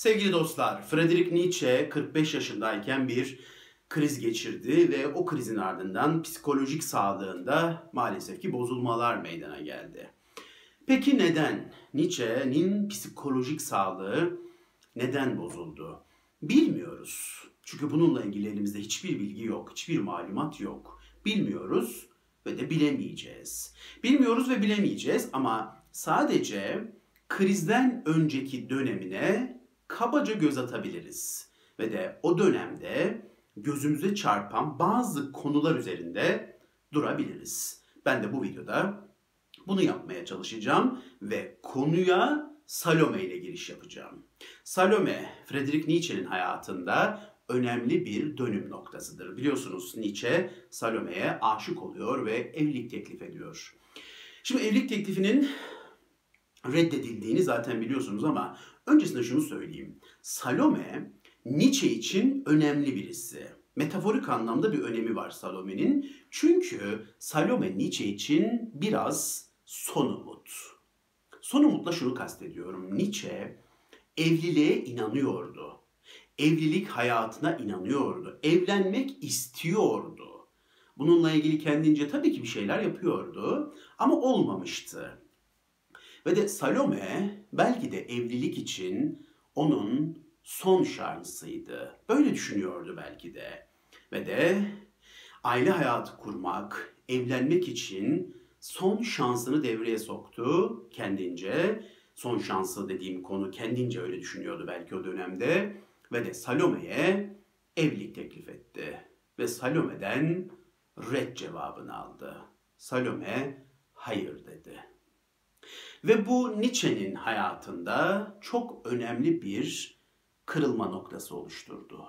Sevgili dostlar, Friedrich Nietzsche 45 yaşındayken bir kriz geçirdi ve o krizin ardından psikolojik sağlığında maalesef ki bozulmalar meydana geldi. Peki neden? Nietzsche'nin psikolojik sağlığı neden bozuldu? Bilmiyoruz. Çünkü bununla ilgili elimizde hiçbir bilgi yok, hiçbir malumat yok. Bilmiyoruz ve de bilemeyeceğiz. Bilmiyoruz ve bilemeyeceğiz ama sadece krizden önceki dönemine kabaca göz atabiliriz. Ve de o dönemde gözümüze çarpan bazı konular üzerinde durabiliriz. Ben de bu videoda bunu yapmaya çalışacağım ve konuya Salome ile giriş yapacağım. Salome, Friedrich Nietzsche'nin hayatında önemli bir dönüm noktasıdır. Biliyorsunuz Nietzsche Salome'ye aşık oluyor ve evlilik teklif ediyor. Şimdi evlilik teklifinin reddedildiğini zaten biliyorsunuz ama öncesinde şunu söyleyeyim. Salome Nietzsche için önemli birisi. Metaforik anlamda bir önemi var Salome'nin. Çünkü Salome Nietzsche için biraz son umut. Son umutla şunu kastediyorum. Nietzsche evliliğe inanıyordu. Evlilik hayatına inanıyordu. Evlenmek istiyordu. Bununla ilgili kendince tabii ki bir şeyler yapıyordu ama olmamıştı. Ve de Salome belki de evlilik için onun son şansıydı. Böyle düşünüyordu belki de. Ve de aile hayatı kurmak, evlenmek için son şansını devreye soktu kendince. Son şansı dediğim konu kendince öyle düşünüyordu belki o dönemde. Ve de Salome'ye evlilik teklif etti. Ve Salome'den red cevabını aldı. Salome hayır dedi. Ve bu Nietzsche'nin hayatında çok önemli bir kırılma noktası oluşturdu.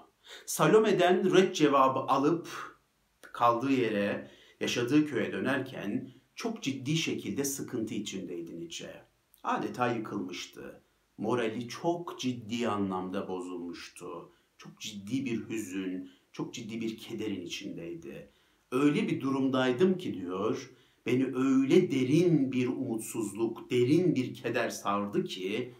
Salome'den red cevabı alıp kaldığı yere, yaşadığı köye dönerken çok ciddi şekilde sıkıntı içindeydi Nietzsche. Adeta yıkılmıştı. Morali çok ciddi anlamda bozulmuştu. Çok ciddi bir hüzün, çok ciddi bir kederin içindeydi. Öyle bir durumdaydım ki diyor, beni öyle derin bir umutsuzluk, derin bir keder sardı ki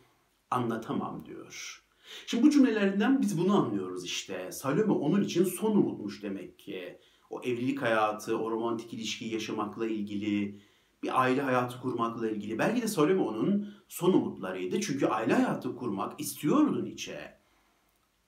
anlatamam diyor. Şimdi bu cümlelerinden biz bunu anlıyoruz işte. Salome onun için son umutmuş demek ki. O evlilik hayatı, o romantik ilişkiyi yaşamakla ilgili, bir aile hayatı kurmakla ilgili. Belki de Salome onun son umutlarıydı. Çünkü aile hayatı kurmak istiyordu Nietzsche.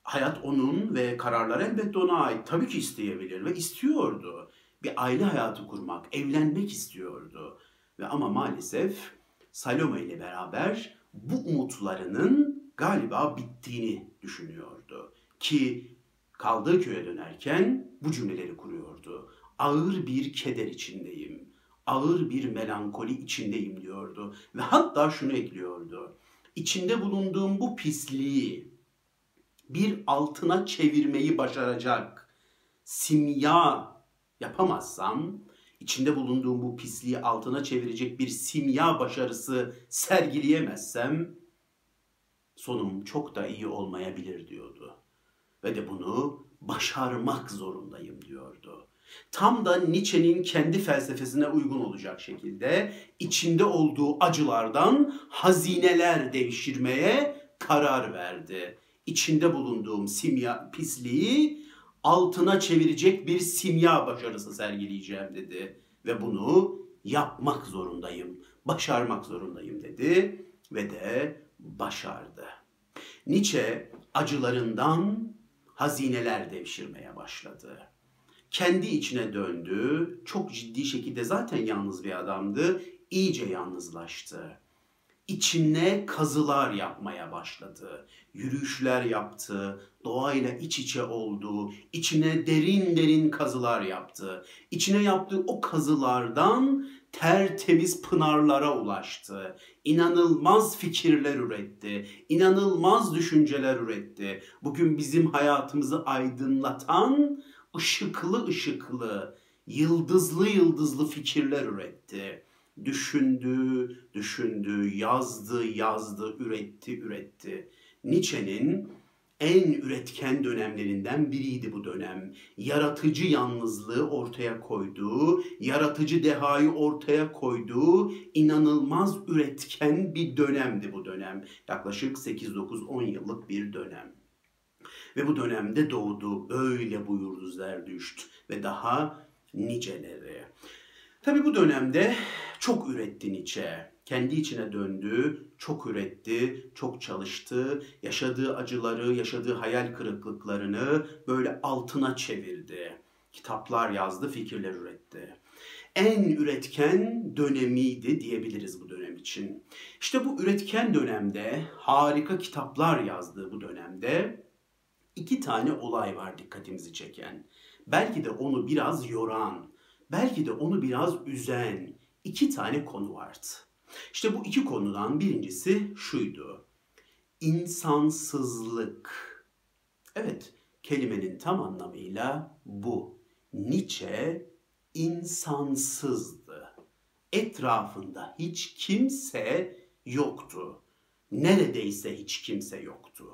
Hayat onun ve kararlar elbette ona ait. Tabii ki isteyebilir ve istiyordu. Bir aile hayatı kurmak, evlenmek istiyordu. Ve ama maalesef Salome ile beraber bu umutlarının galiba bittiğini düşünüyordu. Ki kaldığı köye dönerken bu cümleleri kuruyordu. Ağır bir keder içindeyim, ağır bir melankoli içindeyim diyordu. Ve hatta şunu ekliyordu. İçinde bulunduğum bu pisliği bir altına çevirmeyi başaracak simya yapamazsam, içinde bulunduğum bu pisliği altına çevirecek bir simya başarısı sergileyemezsem sonum çok da iyi olmayabilir diyordu. Ve de bunu başarmak zorundayım diyordu. Tam da Nietzsche'nin kendi felsefesine uygun olacak şekilde içinde olduğu acılardan hazineler devşirmeye karar verdi. İçinde bulunduğum simya pisliği altına çevirecek bir simya başarısı sergileyeceğim dedi ve bunu yapmak zorundayım, başarmak zorundayım dedi ve de başardı. Nietzsche acılarından hazineler devşirmeye başladı. Kendi içine döndü, çok ciddi şekilde zaten yalnız bir adamdı, iyice yalnızlaştı. İçine kazılar yapmaya başladı. Yürüyüşler yaptı, doğayla iç içe oldu, içine derin derin kazılar yaptı. İçine yaptığı o kazılardan tertemiz pınarlara ulaştı. İnanılmaz fikirler üretti. İnanılmaz düşünceler üretti. Bugün bizim hayatımızı aydınlatan ışıklı ışıklı, yıldızlı yıldızlı fikirler üretti. Düşündü, düşündü, yazdı, yazdı, üretti, üretti. Nietzsche'nin en üretken dönemlerinden biriydi bu dönem. Yaratıcı yalnızlığı ortaya koyduğu, yaratıcı dehayı ortaya koyduğu inanılmaz üretken bir dönemdi bu dönem. Yaklaşık 8-9-10 yıllık bir dönem. Ve bu dönemde doğdu böyle buyurdu Zerdüşt ve daha niceleri. Tabi bu dönemde çok üretti Nietzsche kendi içine döndü, çok üretti, çok çalıştı, yaşadığı acıları, yaşadığı hayal kırıklıklarını böyle altına çevirdi. Kitaplar yazdı, fikirler üretti. En üretken dönemiydi diyebiliriz bu dönem için. İşte bu üretken dönemde, harika kitaplar yazdığı bu dönemde iki tane olay var dikkatimizi çeken. Belki de onu biraz yoran, belki de onu biraz üzen iki tane konu vardı. İşte bu iki konudan birincisi şuydu. İnsansızlık. Evet, kelimenin tam anlamıyla bu. Nietzsche insansızdı. Etrafında hiç kimse yoktu. Neredeyse hiç kimse yoktu.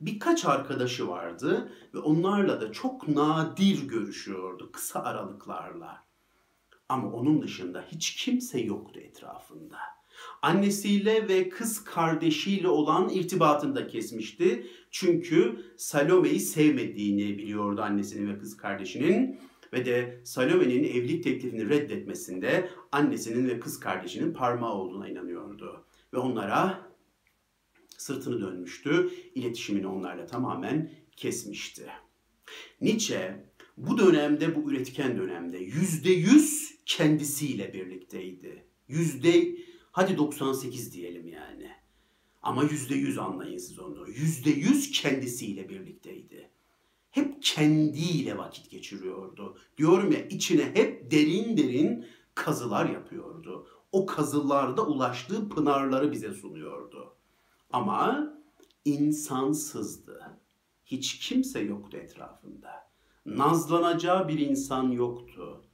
Birkaç arkadaşı vardı ve onlarla da çok nadir görüşüyordu kısa aralıklarla. Ama onun dışında hiç kimse yoktu etrafında. Annesiyle ve kız kardeşiyle olan irtibatını da kesmişti. Çünkü Salome'yi sevmediğini biliyordu annesinin ve kız kardeşinin. Ve de Salome'nin evlilik teklifini reddetmesinde annesinin ve kız kardeşinin parmağı olduğuna inanıyordu. Ve onlara sırtını dönmüştü. İletişimini onlarla tamamen kesmişti. Nietzsche bu dönemde, bu üretken dönemde yüzde yüz kendisiyle birlikteydi. Yüzde, hadi 98 diyelim yani. Ama yüzde yüz anlayın siz onu. Yüzde yüz kendisiyle birlikteydi. Hep kendiyle vakit geçiriyordu. Diyorum ya içine hep derin derin kazılar yapıyordu. O kazılarda ulaştığı pınarları bize sunuyordu. Ama insansızdı. Hiç kimse yoktu etrafında. Nazlanacağı bir insan yoktu.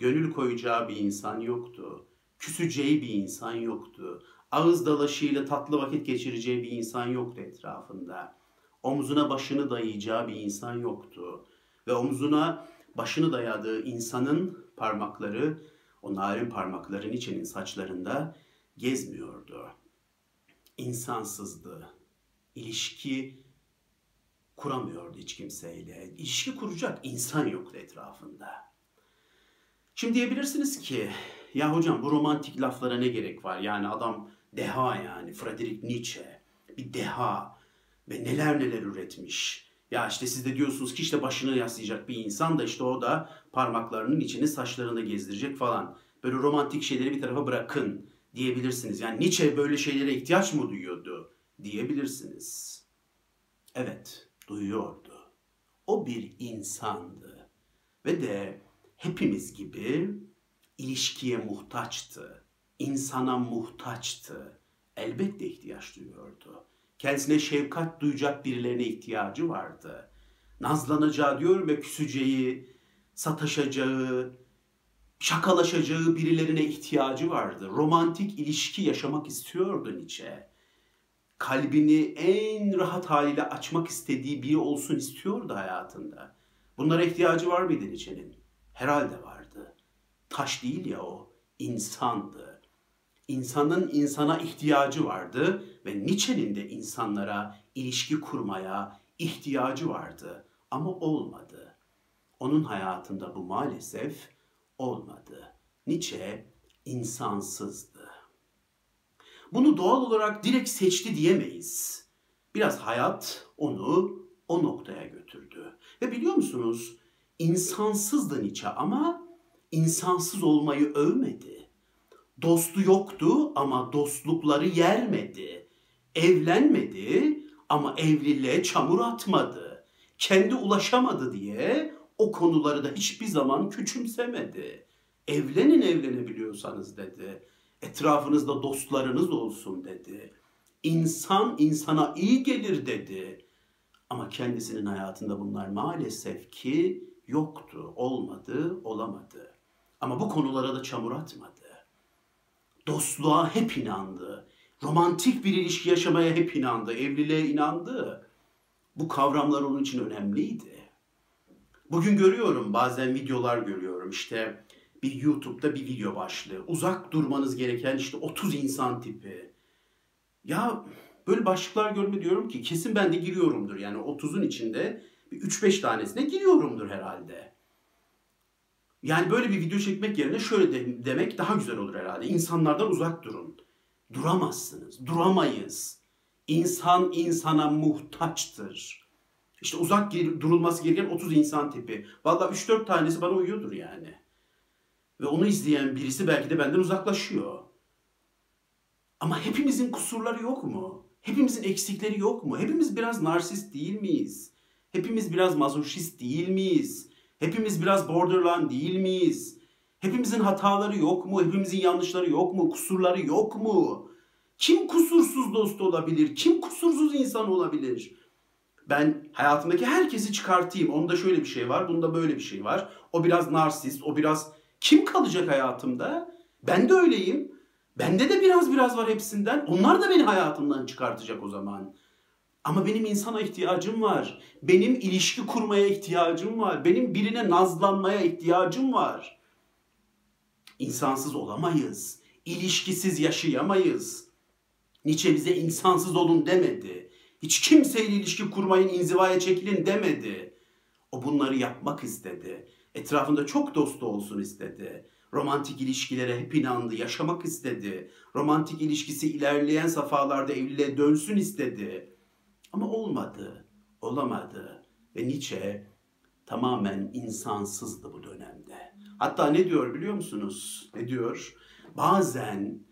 Gönül koyacağı bir insan yoktu. Küseceği bir insan yoktu. Ağız dalaşıyla tatlı vakit geçireceği bir insan yoktu etrafında. Omzuna başını dayayacağı bir insan yoktu. Ve omzuna başını dayadığı insanın parmakları, o narin parmakların içinin saçlarında gezmiyordu. İnsansızdı. İlişki kuramıyordu hiç kimseyle. İlişki kuracak insan yoktu etrafında. Şimdi diyebilirsiniz ki ya hocam bu romantik laflara ne gerek var? Yani adam deha yani Friedrich Nietzsche bir deha ve neler neler üretmiş. Ya işte siz de diyorsunuz ki işte başını yaslayacak bir insan da işte o da parmaklarının içini saçlarında gezdirecek falan. Böyle romantik şeyleri bir tarafa bırakın diyebilirsiniz. Yani Nietzsche böyle şeylere ihtiyaç mı duyuyordu diyebilirsiniz. Evet duyuyordu. O bir insandı ve de hepimiz gibi ilişkiye muhtaçtı. insana muhtaçtı. Elbette ihtiyaç duyuyordu. Kendisine şefkat duyacak birilerine ihtiyacı vardı. Nazlanacağı diyorum ve küseceği, sataşacağı, şakalaşacağı birilerine ihtiyacı vardı. Romantik ilişki yaşamak istiyordu Nietzsche kalbini en rahat haliyle açmak istediği biri olsun istiyordu hayatında. Bunlara ihtiyacı var mıydı Nietzsche'nin? Herhalde vardı. Taş değil ya o, insandı. İnsanın insana ihtiyacı vardı ve Nietzsche'nin de insanlara ilişki kurmaya ihtiyacı vardı ama olmadı. Onun hayatında bu maalesef olmadı. Nietzsche insansızdı. Bunu doğal olarak direkt seçti diyemeyiz. Biraz hayat onu o noktaya götürdü. Ve biliyor musunuz insansızdı Nietzsche ama insansız olmayı övmedi. Dostu yoktu ama dostlukları yermedi. Evlenmedi ama evliliğe çamur atmadı. Kendi ulaşamadı diye o konuları da hiçbir zaman küçümsemedi. Evlenin evlenebiliyorsanız dedi. Etrafınızda dostlarınız olsun dedi. İnsan insana iyi gelir dedi. Ama kendisinin hayatında bunlar maalesef ki yoktu, olmadı, olamadı. Ama bu konulara da çamur atmadı. Dostluğa hep inandı. Romantik bir ilişki yaşamaya hep inandı. Evliliğe inandı. Bu kavramlar onun için önemliydi. Bugün görüyorum bazen videolar görüyorum işte bir YouTube'da bir video başlığı. Uzak durmanız gereken işte 30 insan tipi. Ya böyle başlıklar görme diyorum ki kesin ben de giriyorumdur. Yani 30'un içinde 3-5 tanesine giriyorumdur herhalde. Yani böyle bir video çekmek yerine şöyle de, demek daha güzel olur herhalde. İnsanlardan uzak durun. Duramazsınız, duramayız. İnsan insana muhtaçtır. İşte uzak durulması gereken 30 insan tipi. Valla 3-4 tanesi bana uyuyordur yani. Ve onu izleyen birisi belki de benden uzaklaşıyor. Ama hepimizin kusurları yok mu? Hepimizin eksikleri yok mu? Hepimiz biraz narsist değil miyiz? Hepimiz biraz mazoşist değil miyiz? Hepimiz biraz borderline değil miyiz? Hepimizin hataları yok mu? Hepimizin yanlışları yok mu? Kusurları yok mu? Kim kusursuz dost olabilir? Kim kusursuz insan olabilir? Ben hayatımdaki herkesi çıkartayım. Onda şöyle bir şey var, bunda böyle bir şey var. O biraz narsist, o biraz... Kim kalacak hayatımda? Ben de öyleyim. Bende de biraz biraz var hepsinden. Onlar da beni hayatımdan çıkartacak o zaman. Ama benim insana ihtiyacım var. Benim ilişki kurmaya ihtiyacım var. Benim birine nazlanmaya ihtiyacım var. İnsansız olamayız. İlişkisiz yaşayamayız. Nietzsche bize insansız olun demedi. Hiç kimseyle ilişki kurmayın, inzivaya çekilin demedi. O bunları yapmak istedi. Etrafında çok dostu olsun istedi. Romantik ilişkilere hep inandı, yaşamak istedi. Romantik ilişkisi ilerleyen safhalarda evliliğe dönsün istedi. Ama olmadı, olamadı. Ve Nietzsche tamamen insansızdı bu dönemde. Hatta ne diyor biliyor musunuz? Ne diyor? Bazen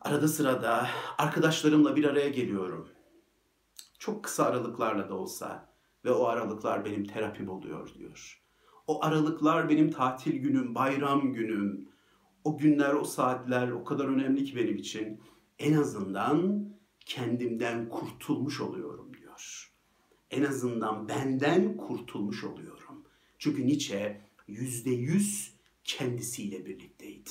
arada sırada arkadaşlarımla bir araya geliyorum. Çok kısa aralıklarla da olsa ve o aralıklar benim terapim oluyor diyor. O aralıklar benim tatil günüm, bayram günüm. O günler, o saatler o kadar önemli ki benim için. En azından kendimden kurtulmuş oluyorum. En azından benden kurtulmuş oluyorum. Çünkü Nietzsche yüzde yüz kendisiyle birlikteydi.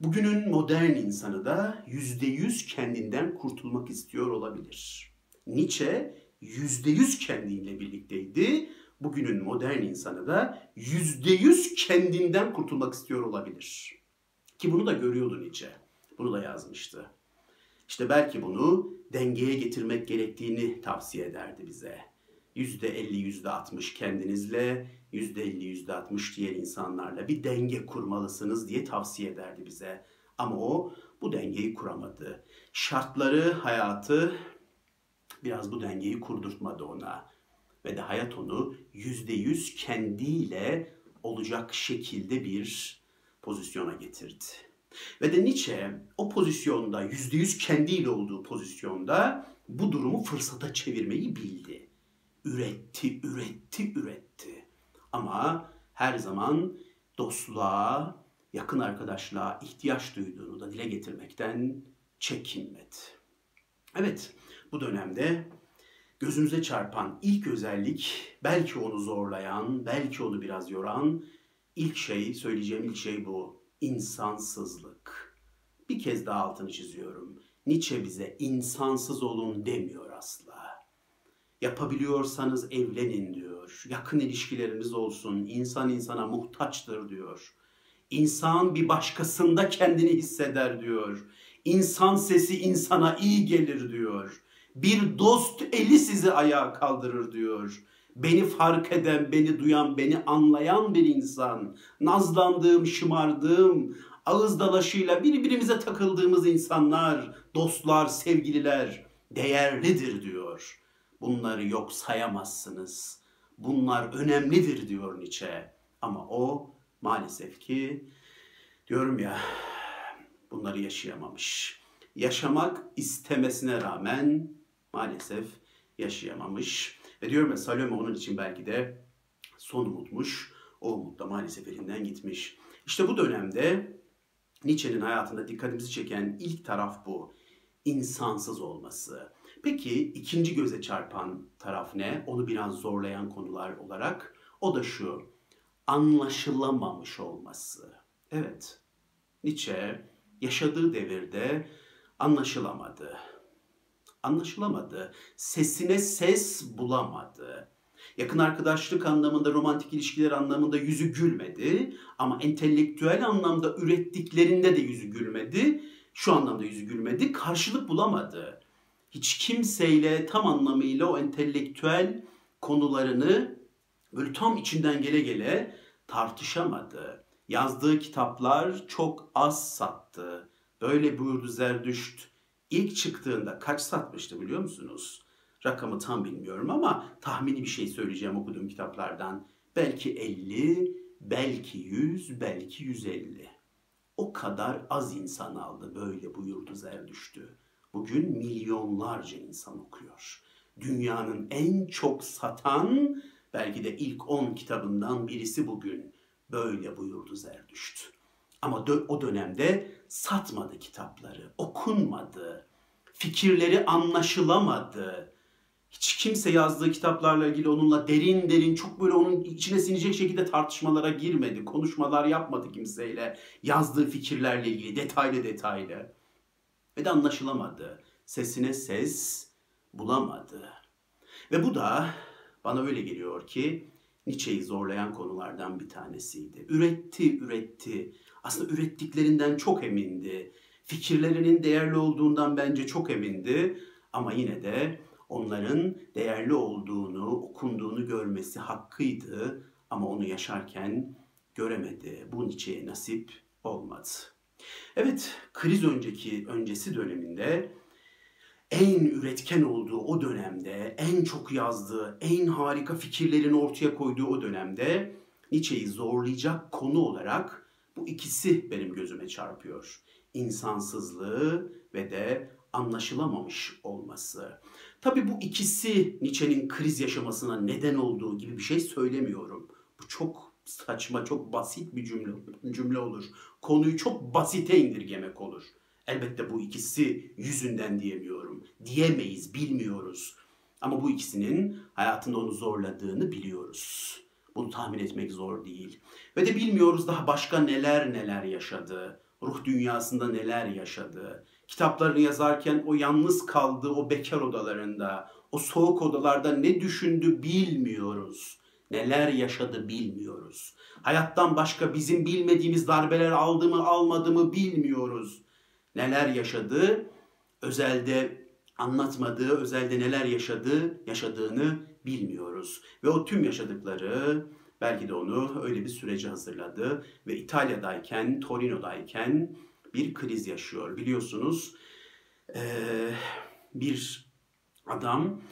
Bugünün modern insanı da yüzde yüz kendinden kurtulmak istiyor olabilir. Nietzsche yüzde yüz kendiyle birlikteydi. Bugünün modern insanı da yüzde yüz kendinden kurtulmak istiyor olabilir. Ki bunu da görüyordu Nietzsche. Bunu da yazmıştı. İşte belki bunu dengeye getirmek gerektiğini tavsiye ederdi bize. Yüzde elli, yüzde altmış kendinizle, yüzde elli, yüzde altmış diğer insanlarla bir denge kurmalısınız diye tavsiye ederdi bize. Ama o bu dengeyi kuramadı. Şartları, hayatı biraz bu dengeyi kurdurtmadı ona. Ve de hayat onu yüzde yüz kendiyle olacak şekilde bir pozisyona getirdi. Ve de Nietzsche o pozisyonda, yüzde yüz kendiyle olduğu pozisyonda bu durumu fırsata çevirmeyi bildi. Üretti, üretti, üretti. Ama her zaman dostluğa, yakın arkadaşlığa ihtiyaç duyduğunu da dile getirmekten çekinmedi. Evet, bu dönemde gözümüze çarpan ilk özellik, belki onu zorlayan, belki onu biraz yoran ilk şey, söyleyeceğim ilk şey bu insansızlık. Bir kez daha altını çiziyorum. Nietzsche bize insansız olun demiyor asla. Yapabiliyorsanız evlenin diyor. Yakın ilişkileriniz olsun. İnsan insana muhtaçtır diyor. İnsan bir başkasında kendini hisseder diyor. İnsan sesi insana iyi gelir diyor. Bir dost eli sizi ayağa kaldırır diyor. Beni fark eden, beni duyan, beni anlayan bir insan. Nazlandığım, şımardığım, ağız dalaşıyla birbirimize takıldığımız insanlar, dostlar, sevgililer değerlidir diyor. Bunları yok sayamazsınız. Bunlar önemlidir diyor Nietzsche. Ama o maalesef ki diyorum ya bunları yaşayamamış. Yaşamak istemesine rağmen maalesef yaşayamamış. Ve diyorum ya Salome onun için belki de son umutmuş. O umut da maalesef elinden gitmiş. İşte bu dönemde Nietzsche'nin hayatında dikkatimizi çeken ilk taraf bu. İnsansız olması. Peki ikinci göze çarpan taraf ne? Onu biraz zorlayan konular olarak. O da şu. Anlaşılamamış olması. Evet. Nietzsche yaşadığı devirde anlaşılamadı Anlaşılamadı. Sesine ses bulamadı. Yakın arkadaşlık anlamında, romantik ilişkiler anlamında yüzü gülmedi. Ama entelektüel anlamda ürettiklerinde de yüzü gülmedi. Şu anlamda yüzü gülmedi. Karşılık bulamadı. Hiç kimseyle tam anlamıyla o entelektüel konularını böyle tam içinden gele gele tartışamadı. Yazdığı kitaplar çok az sattı. Böyle buyurdu Zerdüşt. İlk çıktığında kaç satmıştı biliyor musunuz? Rakamı tam bilmiyorum ama tahmini bir şey söyleyeceğim okuduğum kitaplardan. Belki 50, belki 100, belki 150. O kadar az insan aldı böyle buyurdu Zerdüşt'ü. Bugün milyonlarca insan okuyor. Dünyanın en çok satan belki de ilk 10 kitabından birisi bugün. Böyle buyurdu Zerdüşt. Ama dö- o dönemde satmadı kitapları, okunmadı, fikirleri anlaşılamadı. Hiç kimse yazdığı kitaplarla ilgili onunla derin derin çok böyle onun içine sinecek şekilde tartışmalara girmedi. Konuşmalar yapmadı kimseyle. Yazdığı fikirlerle ilgili detaylı detaylı. Ve de anlaşılamadı. Sesine ses bulamadı. Ve bu da bana öyle geliyor ki Nietzsche'yi zorlayan konulardan bir tanesiydi. Üretti, üretti. Aslında ürettiklerinden çok emindi. Fikirlerinin değerli olduğundan bence çok emindi. Ama yine de onların değerli olduğunu, okunduğunu görmesi hakkıydı. Ama onu yaşarken göremedi. Bu Nietzsche'ye nasip olmadı. Evet, kriz önceki öncesi döneminde en üretken olduğu o dönemde, en çok yazdığı, en harika fikirlerini ortaya koyduğu o dönemde Nietzsche'yi zorlayacak konu olarak bu ikisi benim gözüme çarpıyor. İnsansızlığı ve de anlaşılamamış olması. Tabii bu ikisi Nietzsche'nin kriz yaşamasına neden olduğu gibi bir şey söylemiyorum. Bu çok saçma, çok basit bir cümle cümle olur. Konuyu çok basite indirgemek olur. Elbette bu ikisi yüzünden diyemiyorum. Diyemeyiz, bilmiyoruz. Ama bu ikisinin hayatında onu zorladığını biliyoruz. Bunu tahmin etmek zor değil. Ve de bilmiyoruz daha başka neler neler yaşadı. Ruh dünyasında neler yaşadı. Kitaplarını yazarken o yalnız kaldığı o bekar odalarında, o soğuk odalarda ne düşündü bilmiyoruz. Neler yaşadı bilmiyoruz. Hayattan başka bizim bilmediğimiz darbeler aldı mı almadı mı bilmiyoruz neler yaşadığı, özelde anlatmadığı, özelde neler yaşadığı, yaşadığını bilmiyoruz. Ve o tüm yaşadıkları belki de onu öyle bir sürece hazırladı ve İtalya'dayken, Torino'dayken bir kriz yaşıyor. Biliyorsunuz bir adam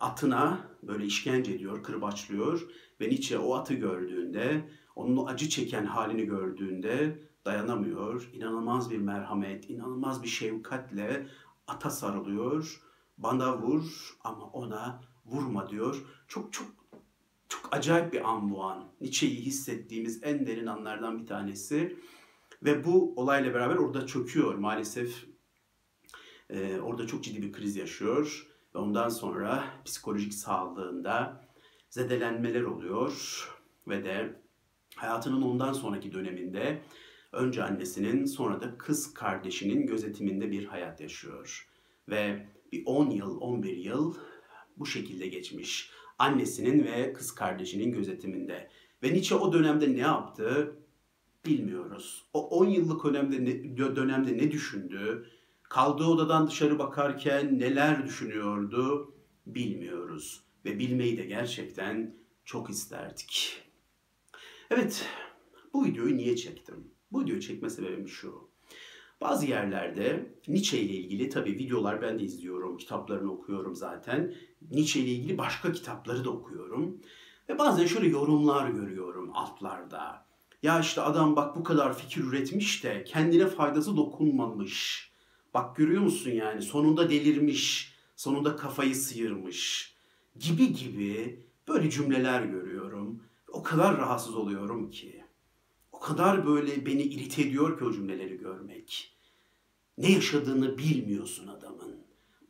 atına böyle işkence ediyor, kırbaçlıyor ve Nietzsche o atı gördüğünde, onun acı çeken halini gördüğünde dayanamıyor. İnanılmaz bir merhamet, inanılmaz bir şefkatle ata sarılıyor. Bana vur ama ona vurma diyor. Çok çok çok acayip bir an bu an. Nietzsche'yi hissettiğimiz en derin anlardan bir tanesi. Ve bu olayla beraber orada çöküyor maalesef. E, orada çok ciddi bir kriz yaşıyor. Ve ondan sonra psikolojik sağlığında zedelenmeler oluyor. Ve de hayatının ondan sonraki döneminde önce annesinin sonra da kız kardeşinin gözetiminde bir hayat yaşıyor. Ve bir 10 yıl, 11 yıl bu şekilde geçmiş. Annesinin ve kız kardeşinin gözetiminde. Ve Nietzsche o dönemde ne yaptı bilmiyoruz. O 10 yıllık dönemde ne, dönemde ne düşündü? Kaldığı odadan dışarı bakarken neler düşünüyordu bilmiyoruz. Ve bilmeyi de gerçekten çok isterdik. Evet, bu videoyu niye çektim? Bu videoyu çekme sebebim şu. Bazı yerlerde Nietzsche ile ilgili tabi videolar ben de izliyorum, kitaplarını okuyorum zaten. Nietzsche ile ilgili başka kitapları da okuyorum. Ve bazen şöyle yorumlar görüyorum altlarda. Ya işte adam bak bu kadar fikir üretmiş de kendine faydası dokunmamış. Bak görüyor musun yani sonunda delirmiş, sonunda kafayı sıyırmış gibi gibi böyle cümleler görüyorum. O kadar rahatsız oluyorum ki. Kadar böyle beni irite ediyor ki o cümleleri görmek. Ne yaşadığını bilmiyorsun adamın.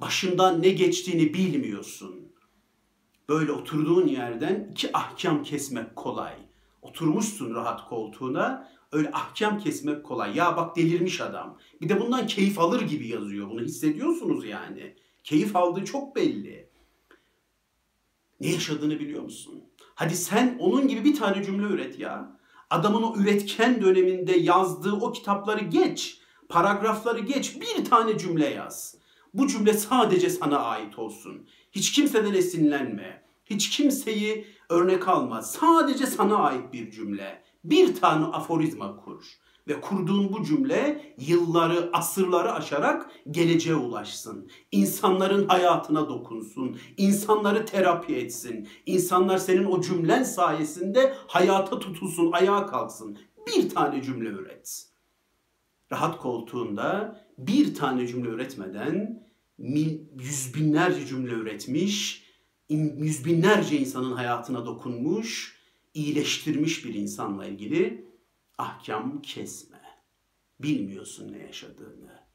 Başından ne geçtiğini bilmiyorsun. Böyle oturduğun yerden iki ahkam kesmek kolay. Oturmuşsun rahat koltuğuna, öyle ahkam kesmek kolay. Ya bak delirmiş adam. Bir de bundan keyif alır gibi yazıyor. Bunu hissediyorsunuz yani. Keyif aldığı çok belli. Ne yaşadığını biliyor musun? Hadi sen onun gibi bir tane cümle üret ya. Adamın o üretken döneminde yazdığı o kitapları geç. Paragrafları geç. Bir tane cümle yaz. Bu cümle sadece sana ait olsun. Hiç kimseden esinlenme. Hiç kimseyi örnek alma. Sadece sana ait bir cümle. Bir tane aforizma kur. Ve kurduğun bu cümle yılları, asırları aşarak geleceğe ulaşsın. İnsanların hayatına dokunsun. İnsanları terapi etsin. İnsanlar senin o cümlen sayesinde hayata tutulsun, ayağa kalksın. Bir tane cümle üret. Rahat koltuğunda bir tane cümle üretmeden yüz binlerce cümle üretmiş, yüz binlerce insanın hayatına dokunmuş, iyileştirmiş bir insanla ilgili ahkam kesme. Bilmiyorsun ne yaşadığını.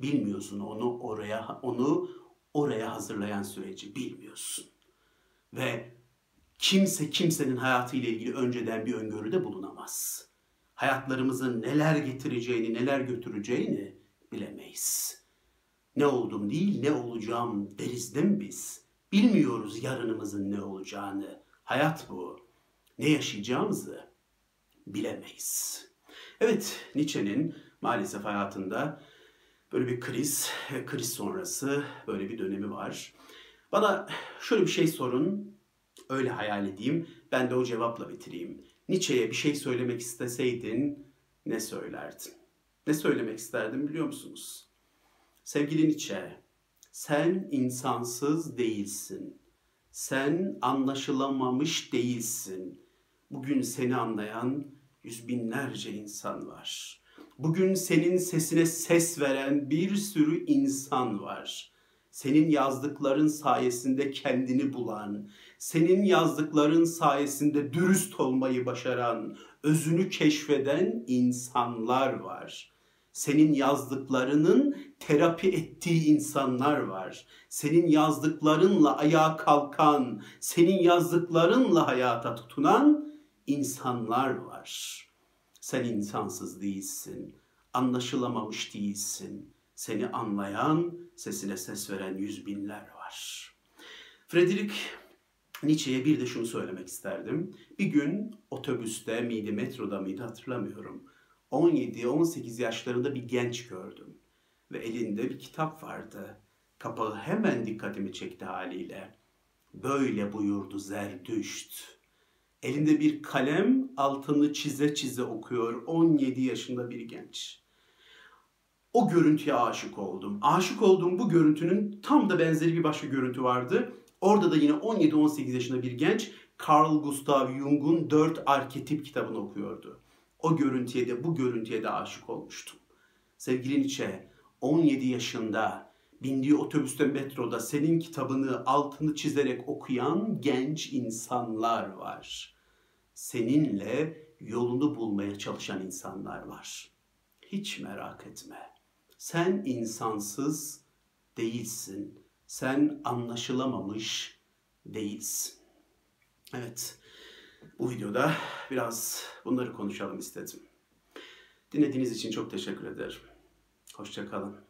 Bilmiyorsun onu oraya onu oraya hazırlayan süreci bilmiyorsun. Ve kimse kimsenin hayatıyla ilgili önceden bir öngörüde bulunamaz. Hayatlarımızın neler getireceğini, neler götüreceğini bilemeyiz. Ne oldum değil, ne olacağım deriz değil mi biz? Bilmiyoruz yarınımızın ne olacağını. Hayat bu. Ne yaşayacağımızı bilemeyiz. Evet, Nietzsche'nin maalesef hayatında böyle bir kriz, kriz sonrası böyle bir dönemi var. Bana şöyle bir şey sorun, öyle hayal edeyim, ben de o cevapla bitireyim. Nietzsche'ye bir şey söylemek isteseydin ne söylerdin? Ne söylemek isterdim biliyor musunuz? Sevgili Nietzsche, sen insansız değilsin. Sen anlaşılamamış değilsin. Bugün seni anlayan yüz binlerce insan var. Bugün senin sesine ses veren bir sürü insan var. Senin yazdıkların sayesinde kendini bulan, senin yazdıkların sayesinde dürüst olmayı başaran, özünü keşfeden insanlar var. Senin yazdıklarının terapi ettiği insanlar var. Senin yazdıklarınla ayağa kalkan, senin yazdıklarınla hayata tutunan insanlar var. Sen insansız değilsin, anlaşılamamış değilsin. Seni anlayan, sesine ses veren yüz binler var. Frederick Nietzsche'ye bir de şunu söylemek isterdim. Bir gün otobüste miydi, metroda mıydı hatırlamıyorum. 17-18 yaşlarında bir genç gördüm. Ve elinde bir kitap vardı. Kapağı hemen dikkatimi çekti haliyle. Böyle buyurdu Zerdüşt. Elinde bir kalem altını çize çize okuyor 17 yaşında bir genç. O görüntüye aşık oldum. Aşık olduğum bu görüntünün tam da benzeri bir başka görüntü vardı. Orada da yine 17-18 yaşında bir genç Carl Gustav Jung'un dört arketip kitabını okuyordu. O görüntüye de bu görüntüye de aşık olmuştum. Sevgili Nietzsche 17 yaşında bindiği otobüste metroda senin kitabını altını çizerek okuyan genç insanlar var. Seninle yolunu bulmaya çalışan insanlar var. Hiç merak etme. Sen insansız değilsin. Sen anlaşılamamış değilsin. Evet. Bu videoda biraz bunları konuşalım istedim. Dinlediğiniz için çok teşekkür ederim. Hoşçakalın.